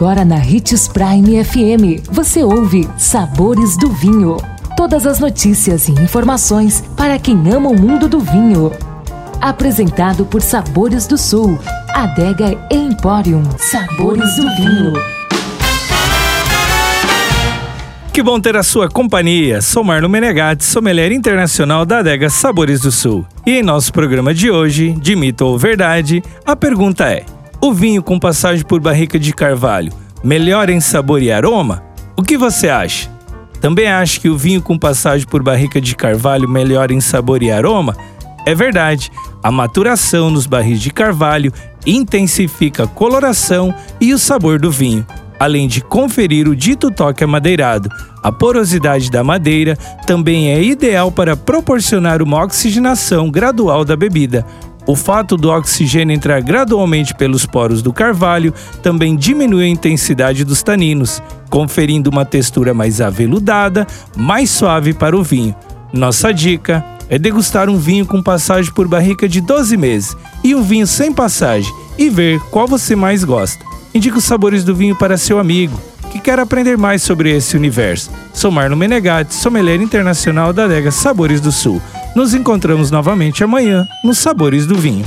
Agora na Ritz Prime FM, você ouve Sabores do Vinho. Todas as notícias e informações para quem ama o mundo do vinho. Apresentado por Sabores do Sul, Adega Emporium. Sabores do Vinho. Que bom ter a sua companhia. Sou Marlon Menegatti, sommelier internacional da Adega Sabores do Sul. E em nosso programa de hoje, de mito ou verdade, a pergunta é: o vinho com passagem por barrica de carvalho melhora em sabor e aroma? O que você acha? Também acha que o vinho com passagem por barrica de carvalho melhora em sabor e aroma? É verdade, a maturação nos barris de carvalho intensifica a coloração e o sabor do vinho, além de conferir o dito toque amadeirado. A porosidade da madeira também é ideal para proporcionar uma oxigenação gradual da bebida. O fato do oxigênio entrar gradualmente pelos poros do carvalho também diminui a intensidade dos taninos, conferindo uma textura mais aveludada, mais suave para o vinho. Nossa dica é degustar um vinho com passagem por barrica de 12 meses e um vinho sem passagem e ver qual você mais gosta. Indique os sabores do vinho para seu amigo que quer aprender mais sobre esse universo. Sou Marlon Menegatti, sommelier internacional da adega Sabores do Sul. Nos encontramos novamente amanhã nos Sabores do Vinho.